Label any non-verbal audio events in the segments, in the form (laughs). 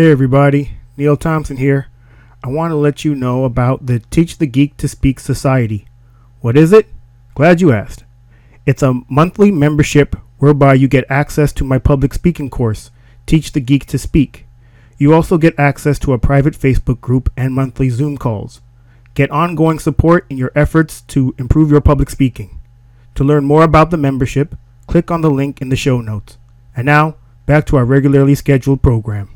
Hey everybody, Neil Thompson here. I want to let you know about the Teach the Geek to Speak Society. What is it? Glad you asked. It's a monthly membership whereby you get access to my public speaking course, Teach the Geek to Speak. You also get access to a private Facebook group and monthly Zoom calls. Get ongoing support in your efforts to improve your public speaking. To learn more about the membership, click on the link in the show notes. And now, back to our regularly scheduled program.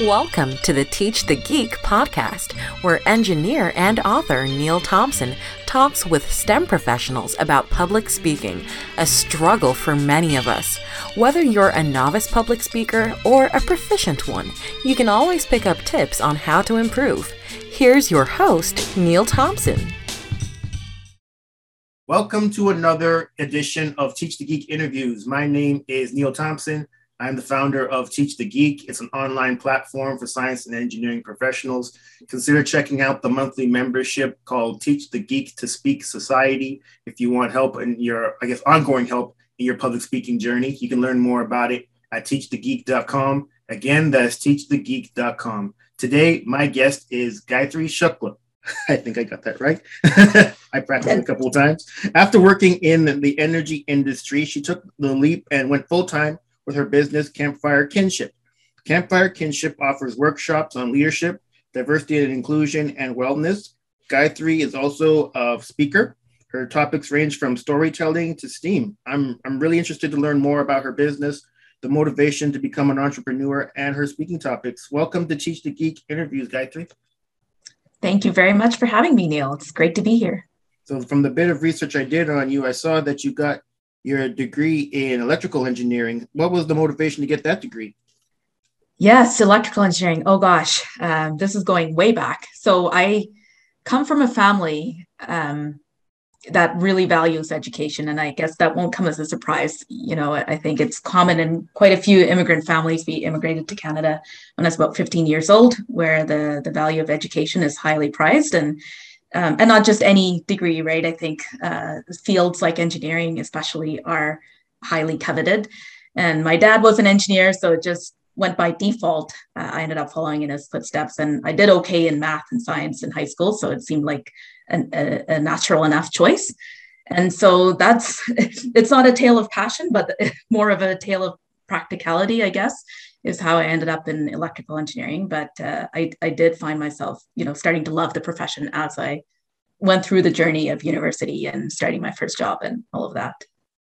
Welcome to the Teach the Geek podcast, where engineer and author Neil Thompson talks with STEM professionals about public speaking, a struggle for many of us. Whether you're a novice public speaker or a proficient one, you can always pick up tips on how to improve. Here's your host, Neil Thompson. Welcome to another edition of Teach the Geek interviews. My name is Neil Thompson. I'm the founder of Teach the Geek. It's an online platform for science and engineering professionals. Consider checking out the monthly membership called Teach the Geek to Speak Society if you want help in your, I guess, ongoing help in your public speaking journey. You can learn more about it at teachthegeek.com. Again, that's teachthegeek.com. Today, my guest is Gayatri Shukla. (laughs) I think I got that right. (laughs) I practiced a couple of times. After working in the energy industry, she took the leap and went full time with her business, Campfire Kinship. Campfire Kinship offers workshops on leadership, diversity and inclusion, and wellness. Gayatri is also a speaker. Her topics range from storytelling to STEAM. I'm, I'm really interested to learn more about her business, the motivation to become an entrepreneur, and her speaking topics. Welcome to Teach the Geek interviews, Gayatri. Thank you very much for having me, Neil. It's great to be here. So, from the bit of research I did on you, I saw that you got your degree in electrical engineering. What was the motivation to get that degree? Yes, electrical engineering. Oh gosh, um, this is going way back. So I come from a family um, that really values education, and I guess that won't come as a surprise. You know, I think it's common in quite a few immigrant families. We immigrated to Canada when I was about 15 years old, where the the value of education is highly prized, and um, and not just any degree, right? I think uh, fields like engineering, especially, are highly coveted. And my dad was an engineer, so it just went by default. Uh, I ended up following in his footsteps, and I did okay in math and science in high school, so it seemed like an, a, a natural enough choice. And so that's (laughs) it's not a tale of passion, but (laughs) more of a tale of practicality, I guess is how I ended up in electrical engineering. But uh, I, I did find myself, you know, starting to love the profession as I went through the journey of university and starting my first job and all of that.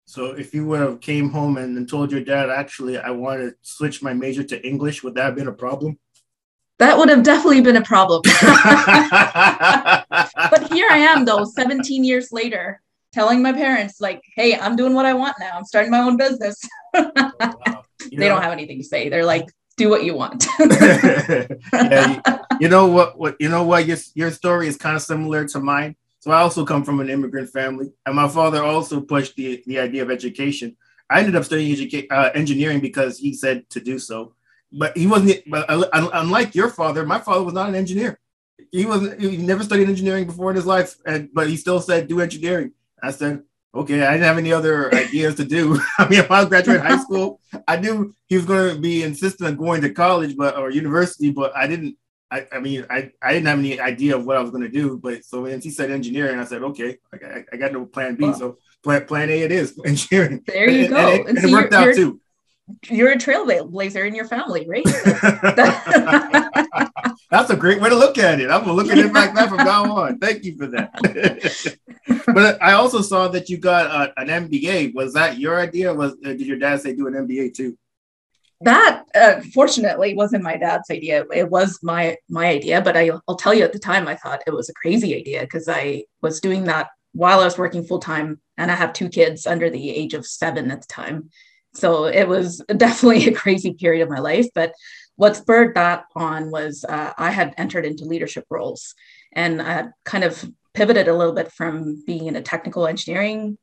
So if you would have came home and, told your dad, actually, I want to switch my major to English, would that have been a problem? That would have definitely been a problem. (laughs) but here I am, though, 17 years later, telling my parents, like, hey, I'm doing what I want now. I'm starting my own business. oh, wow they know? don't have anything to say. They're like, do what you want. (laughs) (laughs) yeah, you, you, know what? What you know what? Your your story is kind of similar to mine. So I also come from an immigrant family, and my father also pushed the the idea of education. I ended up studying educa- uh, engineering because he said to do so. But he wasn't. But unlike your father, my father was not an engineer. He wasn't. He never studied engineering before in his life, and but he still said do engineering. I said, okay, I didn't have any other ideas to do. (laughs) I mean, if I was graduating high school, I knew he was going to be insistent on going to college, but or university, but I didn't. I, I mean, I, I didn't have any idea of what I was going to do. But so when he said engineering, I said, okay, I, I got no plan B. So plan, plan A it is, (laughs) engineering. There you and, go. And, and, and it worked out too you're a trailblazer in your family, right? (laughs) (laughs) That's a great way to look at it. I'm gonna look at it like that from now on. Thank you for that. (laughs) but I also saw that you got uh, an MBA. Was that your idea? Was uh, did your dad say do an MBA too? That uh, fortunately wasn't my dad's idea. It was my my idea, but I, I'll tell you at the time I thought it was a crazy idea because I was doing that while I was working full time, and I have two kids under the age of seven at the time so it was definitely a crazy period of my life. But what spurred that on was uh, I had entered into leadership roles and I kind of pivoted a little bit from being in a technical engineering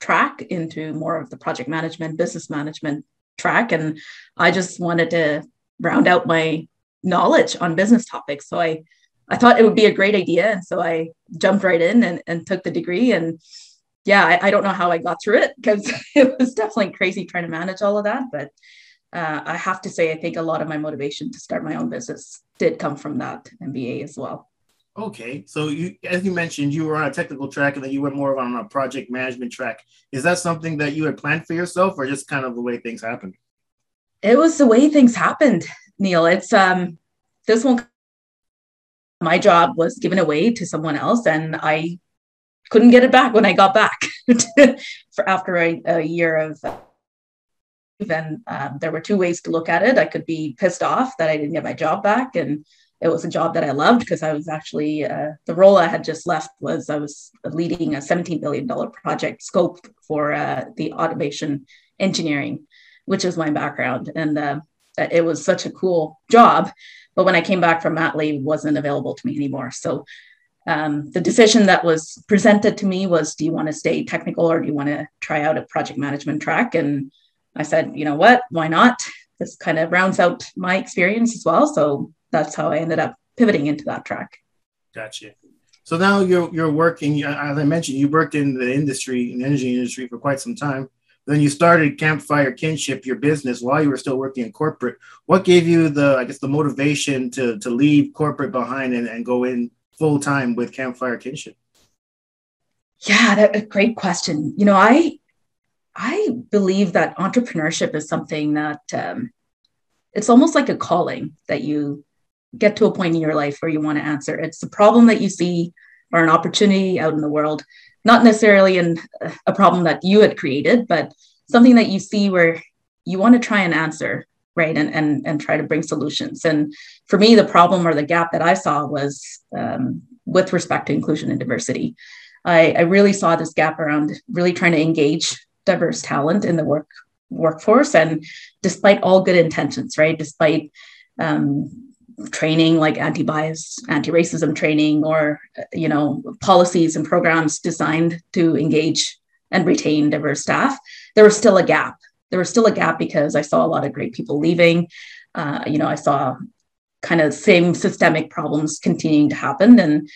track into more of the project management, business management track. And I just wanted to round out my knowledge on business topics. So I, I thought it would be a great idea. And so I jumped right in and, and took the degree. And yeah, I, I don't know how I got through it because (laughs) it was definitely crazy trying to manage all of that. But uh, I have to say, I think a lot of my motivation to start my own business did come from that MBA as well. Okay, so you, as you mentioned, you were on a technical track, and then you went more on a project management track. Is that something that you had planned for yourself, or just kind of the way things happened? It was the way things happened, Neil. It's um, this one. My job was given away to someone else, and I couldn't get it back when I got back (laughs) for after a, a year of and um, there were two ways to look at it. I could be pissed off that I didn't get my job back, and it was a job that I loved because I was actually uh, the role I had just left was I was leading a 17 billion dollar project scope for uh, the automation engineering, which is my background, and uh, it was such a cool job. But when I came back from mat leave, wasn't available to me anymore. So um, the decision that was presented to me was, do you want to stay technical or do you want to try out a project management track? And I said, you know what, why not? This kind of rounds out my experience as well. So that's how I ended up pivoting into that track. Gotcha. So now you're you're working, as I mentioned, you worked in the industry, in the energy industry for quite some time. Then you started Campfire Kinship, your business, while you were still working in corporate. What gave you the, I guess, the motivation to to leave corporate behind and, and go in full time with Campfire Kinship? Yeah, that, a great question. You know, I I believe that entrepreneurship is something that um, it's almost like a calling that you get to a point in your life where you want to answer. It's a problem that you see or an opportunity out in the world, not necessarily in a problem that you had created, but something that you see where you want to try and answer, right? And and and try to bring solutions. And for me, the problem or the gap that I saw was um, with respect to inclusion and diversity. I, I really saw this gap around really trying to engage diverse talent in the work workforce and despite all good intentions right despite um, training like anti-bias anti-racism training or you know policies and programs designed to engage and retain diverse staff there was still a gap there was still a gap because i saw a lot of great people leaving. Uh, you know i saw kind of same systemic problems continuing to happen. And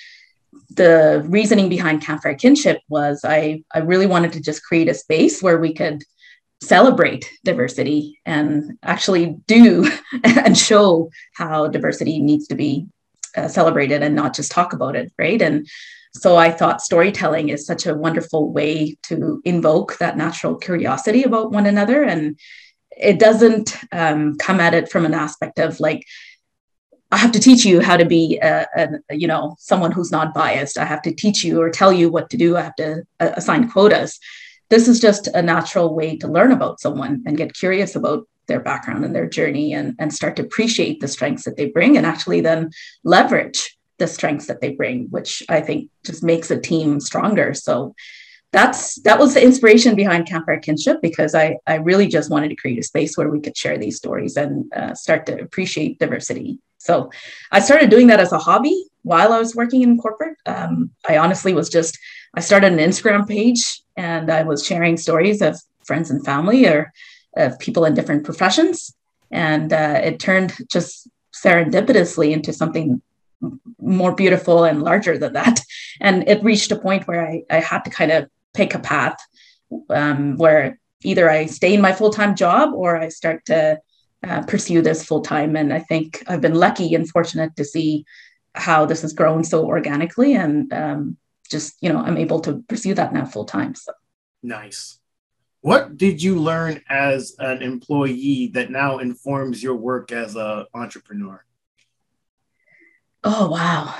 the reasoning behind campfire kinship was I, I really wanted to just create a space where we could celebrate diversity and actually do (laughs) and show how diversity needs to be uh, celebrated and not just talk about it right? And so i thought storytelling is such a wonderful way to invoke that natural curiosity about one another and it doesn't um, come at it from an aspect of like I have to teach you how to be, a, a, you know, someone who's not biased. I have to teach you or tell you what to do. I have to uh, assign quotas. This is just a natural way to learn about someone and get curious about their background and their journey and, and start to appreciate the strengths that they bring and actually then leverage the strengths that they bring, which I think just makes a team stronger. So that's that was the inspiration behind Campfire Kinship because I I really just wanted to create a space where we could share these stories and uh, start to appreciate diversity so I started doing that as a hobby while I was working in corporate. Um, I honestly was just, I started an Instagram page and I was sharing stories of friends and family or of people in different professions. And uh, it turned just serendipitously into something more beautiful and larger than that. (laughs) And it reached a point where I, I had to kind of pick a path um, where either I stay in my full time job or I start to uh, pursue this full time. And I think I've been lucky and fortunate to see how this has grown so organically, and um, just you know I'm able to pursue that now full time. So nice. What did you learn as an employee that now informs your work as an entrepreneur? Oh wow,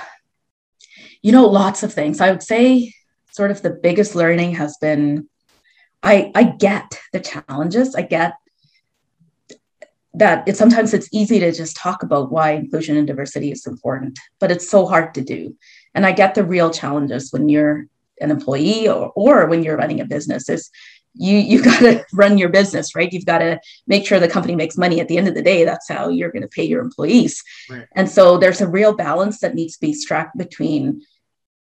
you know lots of things. I would say sort of the biggest learning has been I I get the challenges. I get that it sometimes it's easy to just talk about why inclusion and diversity is important, but it's so hard to do. And I get the real challenges when you're an employee or, or when you're running a business is you you got to run your business right? You've got to make sure the company makes money. At the end of the day that's how you're going to pay your employees. Right. and so there's a real balance that needs to be struck between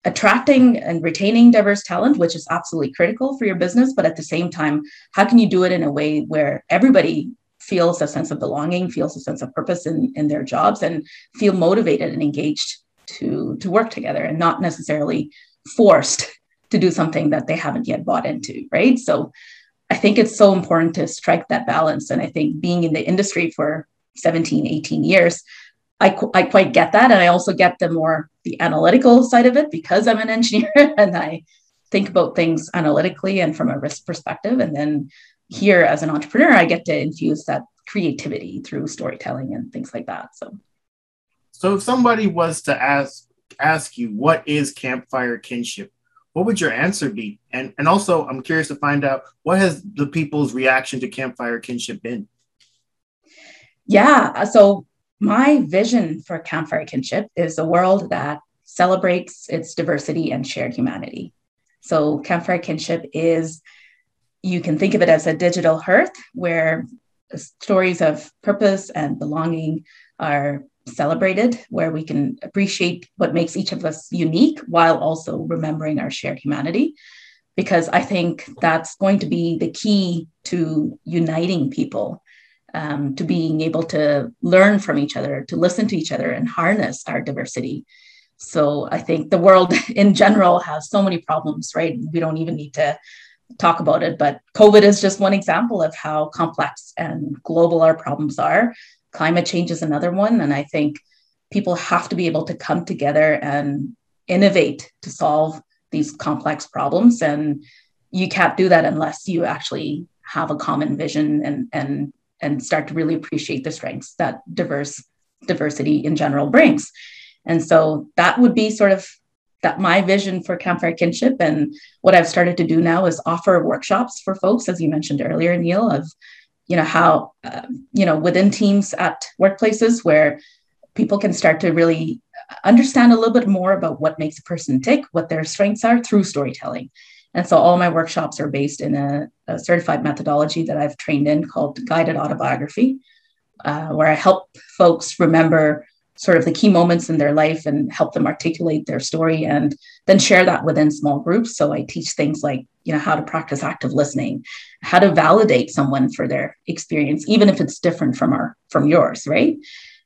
attracting and retaining diverse talent which is absolutely critical for your business but at the same time how can you do it in a way where everybody feels a sense of belonging, feels a sense of purpose in, in their jobs, and feel motivated and engaged to, to work together and not necessarily forced to do something that they haven't yet bought into, right? So I think it's so important to strike that balance. And I think being in the industry for 17, 18 years, I, qu- I quite get that. And I also get the more the analytical side of it because I'm an engineer (laughs) and I think about things analytically and from a risk perspective. And then here as an entrepreneur, I get to infuse that creativity through storytelling and things like that. So, so if somebody was to ask ask you what is campfire kinship, what would your answer be? And and also, I'm curious to find out what has the people's reaction to campfire kinship been. Yeah, so my vision for campfire kinship is a world that celebrates its diversity and shared humanity. So, campfire kinship is you can think of it as a digital hearth where stories of purpose and belonging are celebrated, where we can appreciate what makes each of us unique while also remembering our shared humanity. Because I think that's going to be the key to uniting people, um, to being able to learn from each other, to listen to each other, and harness our diversity. So I think the world (laughs) in general has so many problems, right? We don't even need to talk about it, but COVID is just one example of how complex and global our problems are. Climate change is another one. And I think people have to be able to come together and innovate to solve these complex problems. And you can't do that unless you actually have a common vision and, and, and start to really appreciate the strengths that diverse diversity in general brings. And so that would be sort of that my vision for campfire kinship and what i've started to do now is offer workshops for folks as you mentioned earlier neil of you know how uh, you know within teams at workplaces where people can start to really understand a little bit more about what makes a person tick what their strengths are through storytelling. And so all my workshops are based in a, a certified methodology that i've trained in called guided autobiography uh, where i help folks remember sort of the key moments in their life and help them articulate their story and then share that within small groups. So i teach things like you know how to practice active listening how to validate someone for their experience even if it's different from our from yours right?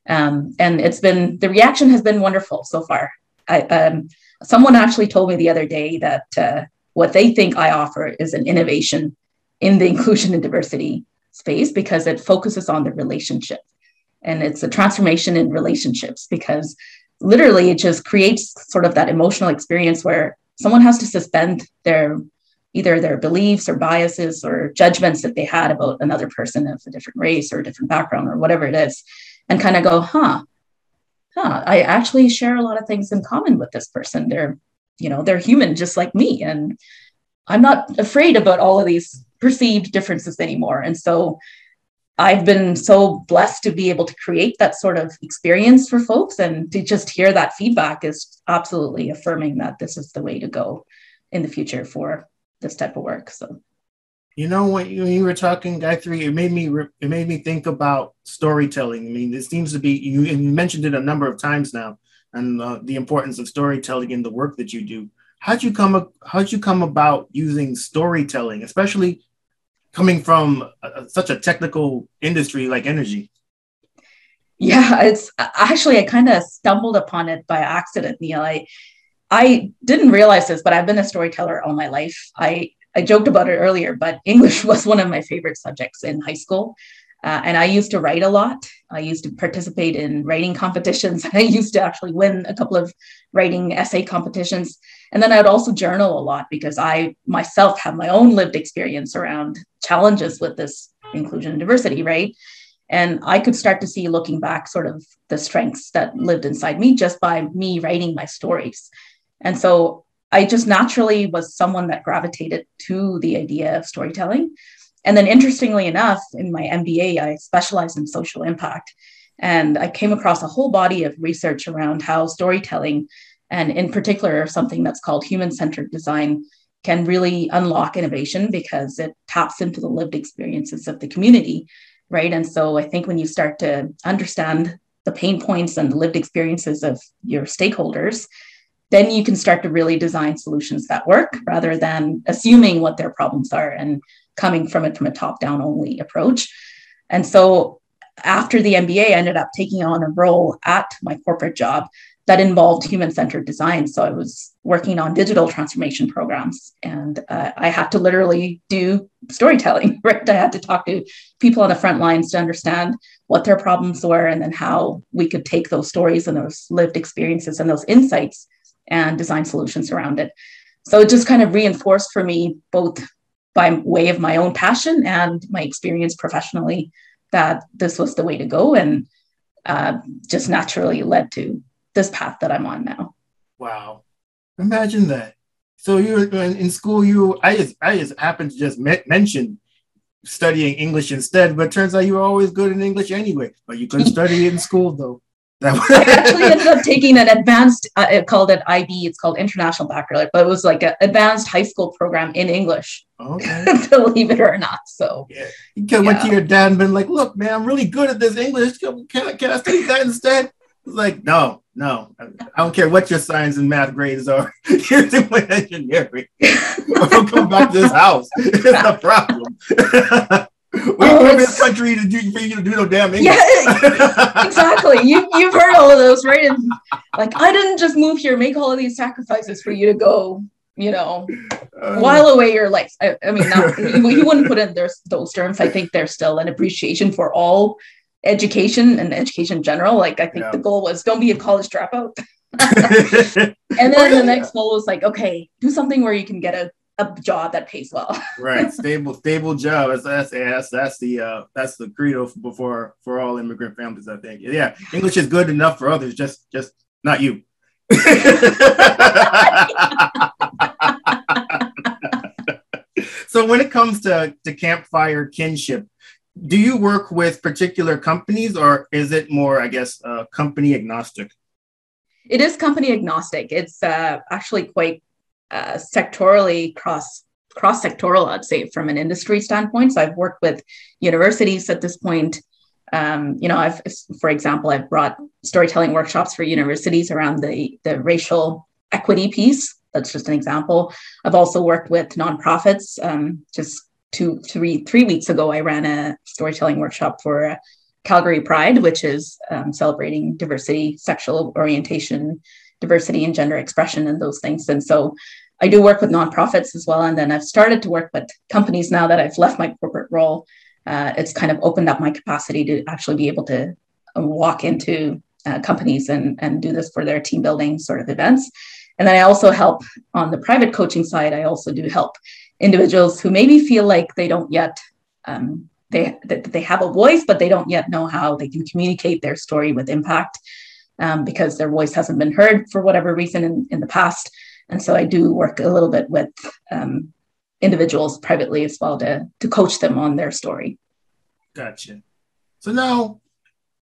Um, and it's been the reaction has been wonderful so far. I, um, someone actually told me the other day that uh, what they think i offer is an innovation in the (laughs) inclusion and diversity space because it focuses on the relationship and it's a transformation in relationships because literally it just creates sort of that emotional experience where someone has to suspend their either their beliefs or biases or judgments that they had about another person of a different race or a different background or whatever it is and kind of go huh huh i actually share a lot of things in common with this person. They're you know they're human just like me and i'm not afraid about all of these perceived differences anymore. And so I've been so blessed to be able to create that sort of experience for folks and to just hear that feedback is absolutely affirming that this is the way to go in the future for this type of work. So you know when you, were talking Gayatri, it made me it made me think about storytelling. I mean, it seems to be you, you mentioned it a number of times now, and uh, the importance of storytelling in the work that you do. How'd you come how'd you come about using storytelling, especially coming from a, such a technical industry like energy? Yeah, it's actually I kind of stumbled upon it by accident, Neil. I I didn't realize this, but I've been a storyteller all my life. I I joked about it earlier, but English (laughs) was one of my favorite subjects in high school. Uh, and I used to write a lot. I used to participate in writing competitions. (laughs) I used to actually win a couple of writing essay competitions. And then I would also journal a lot because I myself have my own lived experience around challenges with this inclusion and diversity, right? And I could start to see looking back sort of the strengths that lived inside me just by me writing my stories. And so I just naturally was someone that gravitated to the idea of storytelling. And then, interestingly enough, in my MBA, I specialized in social impact. And I came across a whole body of research around how storytelling, and in particular, something that's called human centered design, can really unlock innovation because it taps into the lived experiences of the community. Right. And so I think when you start to understand the pain points and the lived experiences of your stakeholders, then you can start to really design solutions that work rather than assuming what their problems are and coming from it from a top down only approach. And so after the MBA, I ended up taking on a role at my corporate job that involved human centered design. So I was working on digital transformation programs and uh, I had to literally do storytelling, (laughs) right? I had to talk to people on the front lines to understand what their problems were and then how we could take those stories and those lived experiences and those insights and design solutions around it. So it just kind of reinforced for me, both by way of my own passion and my experience professionally, that this was the way to go. And uh, just naturally led to this path that I'm on now. Wow. Imagine that. So you were in school, you, I just, I just happened to just me- mention studying English instead, but turns out you were always good in English anyway, but you couldn't study it in school though. I actually ended up taking an advanced, uh, it called it IB, it's called International Baccalaureate, but it was like an advanced high school program in English. Okay. (laughs) believe it or not. So, yeah. you could yeah. went to your dad and been like, look, man, I'm really good at this English. Can, can, I, can I study that instead? It's like, no, no, I don't care what your science and math grades are. (laughs) You're doing engineering. (laughs) don't come back to this house. It's a problem. We oh, in this country to do for you to do no damn English. Yeah, exactly. You you've heard all of those, right? And like, I didn't just move here, make all of these sacrifices for you to go, you know, uh, while away your life. I, I mean, not, you, wouldn't put in there's those terms. I think there's still an appreciation for all education and education in general. Like, I think yeah. the goal was don't be a college dropout. (laughs) and then the (laughs) next goal was like, okay, do something where you can get a a job that pays well. (laughs) right, stable, stable job. That's that's that's, that's the uh, that's the credo before for all immigrant families. I think. Yeah, English is good enough for others, just just not you. (laughs) so when it comes to to campfire kinship, do you work with particular companies or is it more, I guess, uh, company agnostic? It is company agnostic. It's uh, actually quite uh, sectorally cross cross sectoral, I'd say, from an industry standpoint. So I've worked with universities at this point. Um, you know, I've, for example, I've brought storytelling workshops for universities around the the racial equity piece. That's just an example. I've also worked with nonprofits. Um, just two, three, three weeks ago, I ran a storytelling workshop for uh, Calgary Pride, which is um, celebrating diversity, sexual orientation, diversity, and gender expression, and those things. And so I do work with nonprofits as well. And then I've started to work with companies now that I've left my corporate role. Uh, it's kind of opened up my capacity to actually be able to walk into uh, companies and, and do this for their team building sort of events. And then I also help on the private coaching side. I also do help individuals who maybe feel like they don't yet um, they that they have a voice, but they don't yet know how they can communicate their story with impact um, because their voice hasn't been heard for whatever reason in, in the past. And so I do work a little bit with um, individuals privately as well to, to coach them on their story. Gotcha. So now,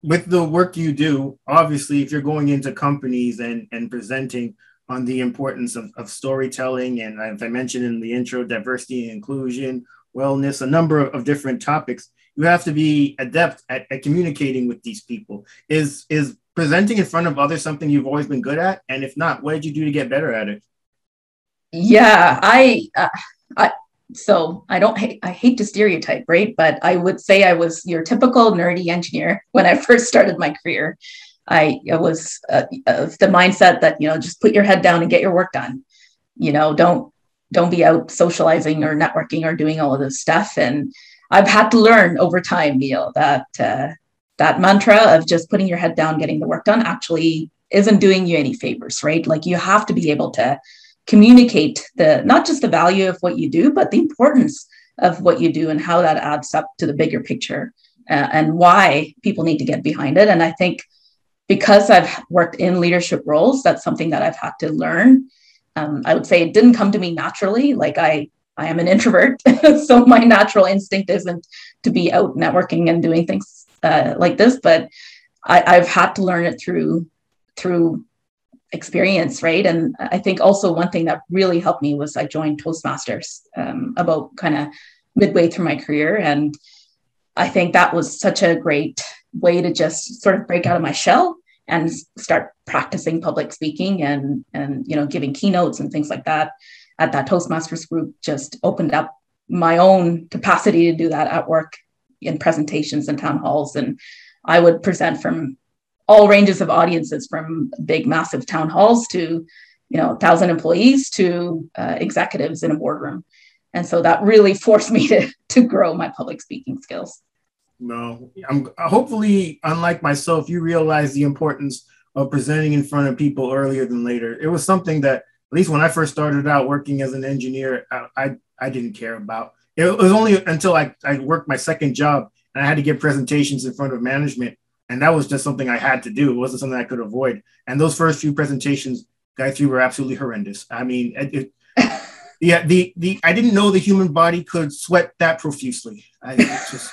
with the work you do, obviously, if you're going into companies and, and presenting on the importance of, of storytelling, and as I mentioned in the intro, diversity and inclusion, wellness, a number of, different topics, you have to be adept at, at communicating with these people. Is is presenting in front of others something you've always been good at? And if not, what did you do to get better at it? Yeah, I, uh, I so I don't hate, I hate to stereotype, right? But I would say I was your typical nerdy engineer when I (laughs) first started my career. I, I was uh, of the mindset that you know just put your head down and get your work done. You know, don't don't be out socializing or networking or doing all of this stuff. And I've had to learn over time, Neil, that uh, that mantra of just putting your head down, getting the work done, actually isn't doing you any favors, right? Like you have to be able to communicate the not just the value of what you do, but the importance of what you do and how that adds up to the bigger picture uh, and why people need to get behind it. And I think because I've worked in leadership roles, that's something that I've had to learn. Um, I would say it didn't come to me naturally. Like I, I am an introvert, (laughs) so my natural instinct isn't to be out networking and doing things uh, like this. But I, I've had to learn it through through experience, right? And I think also one thing that really helped me was I joined Toastmasters um, about kind of midway through my career. And I think that was such a great way to just sort of break out of my shell and start practicing public speaking and and you know giving keynotes and things like that at that toastmasters group just opened up my own capacity to do that at work in presentations and town halls and i would present from all ranges of audiences from big, massive town halls to, you know, thousand employees to uh, executives in a boardroom. And so that really (laughs) forced me to, to grow my public speaking skills. No, I'm hopefully, unlike myself, you realize the importance of presenting in front of people earlier than later. It was something that, at least when I first started out working as an engineer, I, I, I didn't care about. It was only until I, I worked my second job and I had to give presentations in front of management and that was just something I had to do. It wasn't something I could avoid. And those first few presentations, Gayatri were absolutely horrendous. I mean, it, (laughs) yeah, the the I didn't know the human body could sweat that profusely. I just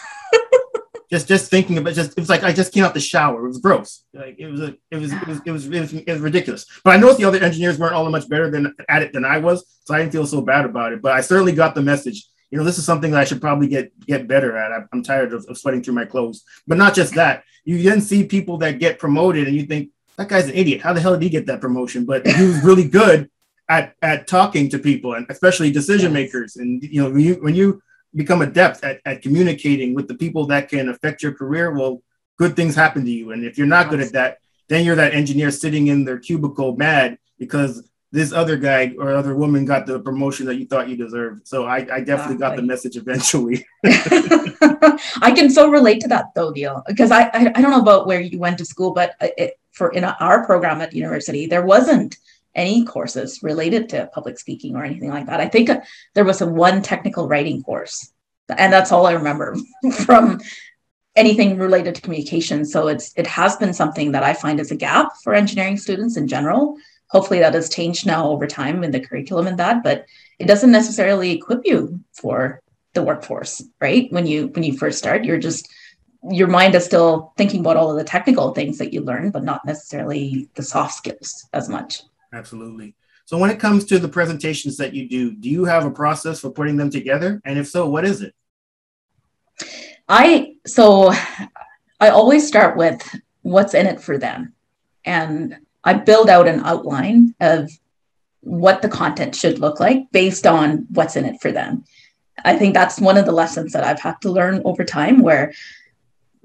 (laughs) just just thinking about just it was like I just came out the shower. It was gross. Like it was a, it was it was it was, it was, it was ridiculous. But I know the other engineers weren't all that much better than at it than I was, so I didn't feel so bad about it. But I certainly got the message you know, this is something that I should probably get get better at. I'm tired of, of sweating through my clothes. But not just that. You then see people that get promoted, and you think that guy's an idiot. How the hell did he get that promotion? But he was really good at at talking to people, and especially decision makers. And you know, when you when you become adept at, at communicating with the people that can affect your career, well, good things happen to you. And if you're not good at that, then you're that engineer sitting in their cubicle mad because this other guy or other woman got the promotion that you thought you deserved. So I, I definitely got the message eventually. (laughs) (laughs) I can so relate to that though, Neil, because I, I, I don't know about where you went to school, but it, for in our program at university, there wasn't any courses related to public speaking or anything like that. I think there was a one technical writing course, and that's all I remember (laughs) from anything related to communication. So it's it has been something that I find is a gap for engineering students in general hopefully that has changed now over time in the curriculum and that but it doesn't necessarily equip you for the workforce right? When you when you first start you're just your mind is still thinking about all of the technical things that you learn but not necessarily the soft skills as much. Absolutely. So when it comes to the presentations that you do do you have a process for putting them together? And if so what is it? I so i always start with what's in it for them. And I build out an outline of what the content should look like based on what's in it for them. I think that's one of the lessons that I've had to learn over time where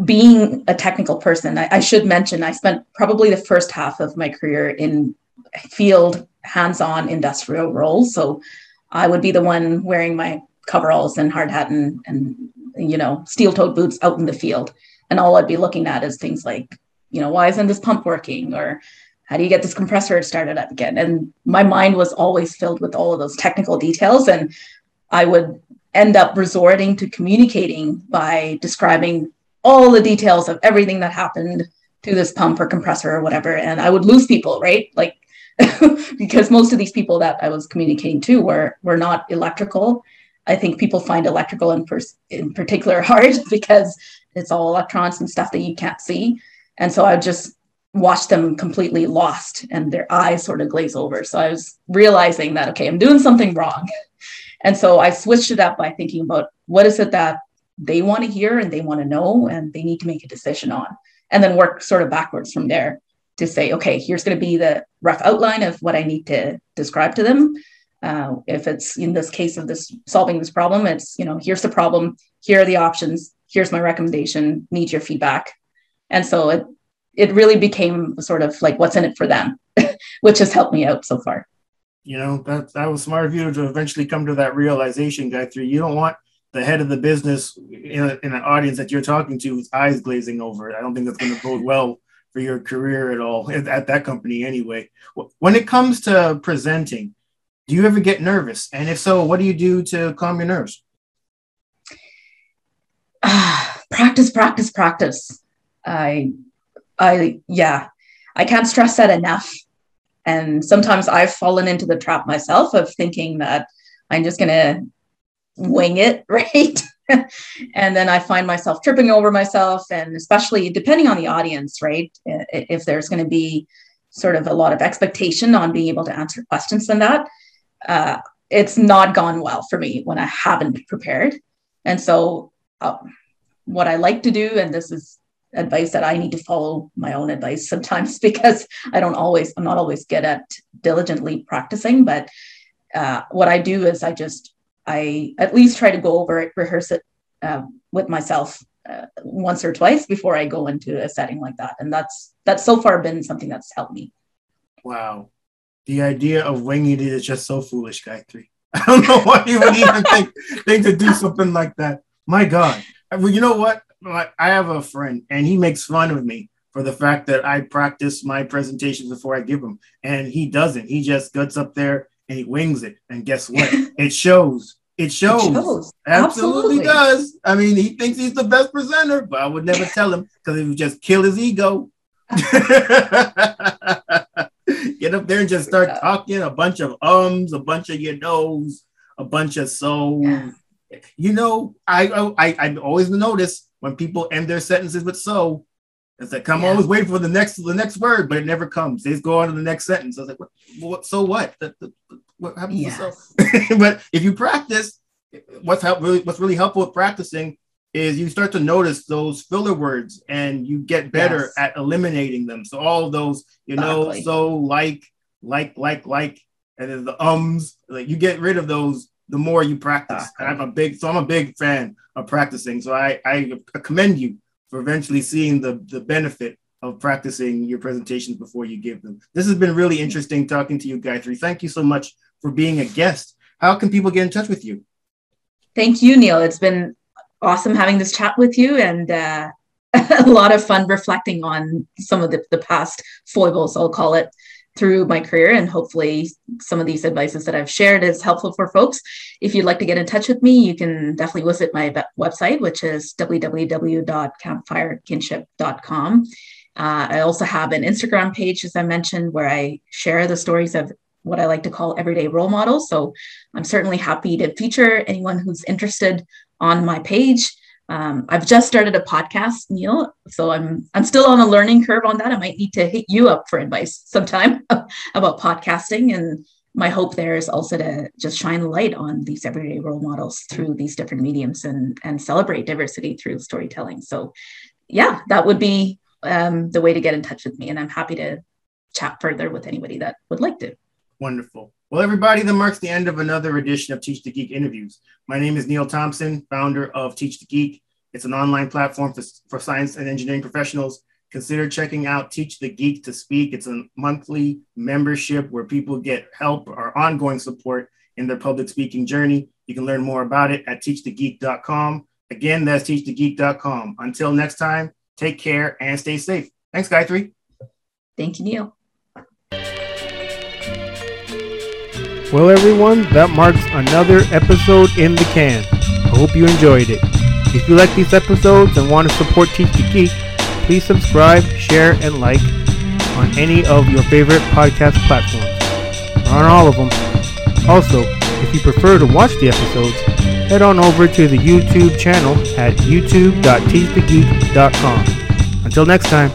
being a technical person, I, I should mention I spent probably the first half of my career in field hands-on industrial roles. So I would be the one wearing my coveralls and hard hat and, and you know steel-toed boots out in the field. And all I'd be looking at is things like, you know, why isn't this pump working? Or how do you get this compressor started up again? And my mind was always filled with all of those technical details. And I would end up resorting to communicating by describing all the details of everything that happened to this pump or compressor or whatever. And I would lose people, right? Like, (laughs) because most of these people that I was communicating to were, were not electrical. I think people find electrical in, in particular (laughs) hard because it's all electrons and stuff that you can't see. And so I just watch them completely lost and their eyes sort of glaze over. So I was realizing that, okay, I'm doing something wrong. And so I switched it up by thinking about what is it that they want to hear and they want to know and they need to make a decision on, and then work sort of backwards from there to say, okay, here's going to be the rough outline of what I need to describe to them. Uh, if it's in this case of this solving this problem, it's, you know, here's the problem, here are the options, here's my recommendation, need your feedback. And so it it really became sort of like what's in it for them, (laughs) which has helped me out so far. You know, that that was smart of you to eventually come to that realization, Gayatri. You don't want the head of the business in, a, in an audience that you're talking to with eyes glazing over. I don't think that's going to bode well for your career at all at, (laughs) at that company anyway. When it comes to presenting, do you ever get nervous? And if so, what do you do to calm your nerves? (sighs) practice, practice, practice. I I, yeah, I can't stress that enough. And sometimes I've fallen into the trap myself of thinking that I'm just going to wing it, (laughs) right? and then I find myself tripping over myself. And especially depending on the audience, right? If there's going to be sort of a lot of expectation on being able to answer questions than that, uh, it's not gone well for me when I haven't prepared. And so, uh, what I like to do, and this is advice that I need to follow my own advice sometimes (laughs) because I don't always, I'm not always good at diligently practicing. But uh, what I do is I just, I at least try to go over it, rehearse it uh, with myself uh, once or twice before I go into a setting like that. And that's that's so far been something that's helped me. Wow. The idea of winging it is just so foolish, Gayatri. (laughs) I don't know why you would even think, think to do something like that. My God. Well, you know what? I have a friend and he makes fun of me for the fact that I practice my presentations before I give them. And he doesn't. He just gets up there and he wings it. And guess what? (laughs) it shows. It shows. It shows. Absolutely, Absolutely, does. I mean, he thinks he's the best presenter, but I would never tell him because it would just kill his ego. (laughs) Get up there and just start talking a bunch of ums, a bunch of your knows, a bunch of so. Yeah. You know, I I I've always notice when people end their sentences with so. It's like I'm yeah. always waiting for the next the next word, but it never comes. They just go on to the next sentence. I was like, what, what so what? what happens yes. to so? (laughs) but if you practice, what's help really what's really helpful with practicing is you start to notice those filler words and you get better yes. at eliminating them. So all of those, you exactly. know, so like, like, like, like, and then the ums, like you get rid of those the more you practice. Exactly. I'm a big, so I'm a big fan of practicing. So I, I commend you for eventually seeing the, the benefit of practicing your presentations before you give them. This has been really interesting talking to you, Gayatri. Thank you so much for being a guest. How can people get in touch with you? Thank you, Neil. It's been awesome having this chat with you and uh, (laughs) a lot of fun reflecting on some of the, the past foibles, I'll call it, through my career. And hopefully, some of these advices that I've shared is helpful for folks. If you'd like to get in touch with me, you can definitely visit my website, which is www.campfirekinship.com. Uh, I also have an Instagram page, as I mentioned, where I share the stories of what I like to call everyday role models. So I'm certainly happy to feature anyone who's interested on my page. Um, I've just started a podcast, Neil, so I'm I'm still on a learning curve on that. I might need to hit you up for advice sometime (laughs) about podcasting. And my hope there is also to just shine light on these everyday role models through these different mediums and and celebrate diversity through storytelling. So, yeah, that would be um, the way to get in touch with me, and I'm happy to chat further with anybody that would like to. Wonderful. Well, everybody, that marks the end of another edition of Teach the Geek interviews. My name is Neil Thompson, founder of Teach the Geek. It's an online platform for, for science and engineering professionals. Consider checking out Teach the Geek to Speak. It's a monthly membership where people get help or ongoing support in their public speaking journey. You can learn more about it at teachthegeek.com. Again, that's teachthegeek.com. Until next time, take care and stay safe. Thanks, Gayatri. Thank you, Neil. Well, everyone, that marks another episode in the can. I hope you enjoyed it. If you like these episodes and want to support Teach the Geek, please subscribe, share, and like on any of your favorite podcast platforms, or on all of them. Also, if you prefer to watch the episodes, head on over to the YouTube channel at youtube.teachthegeek.com. Until next time.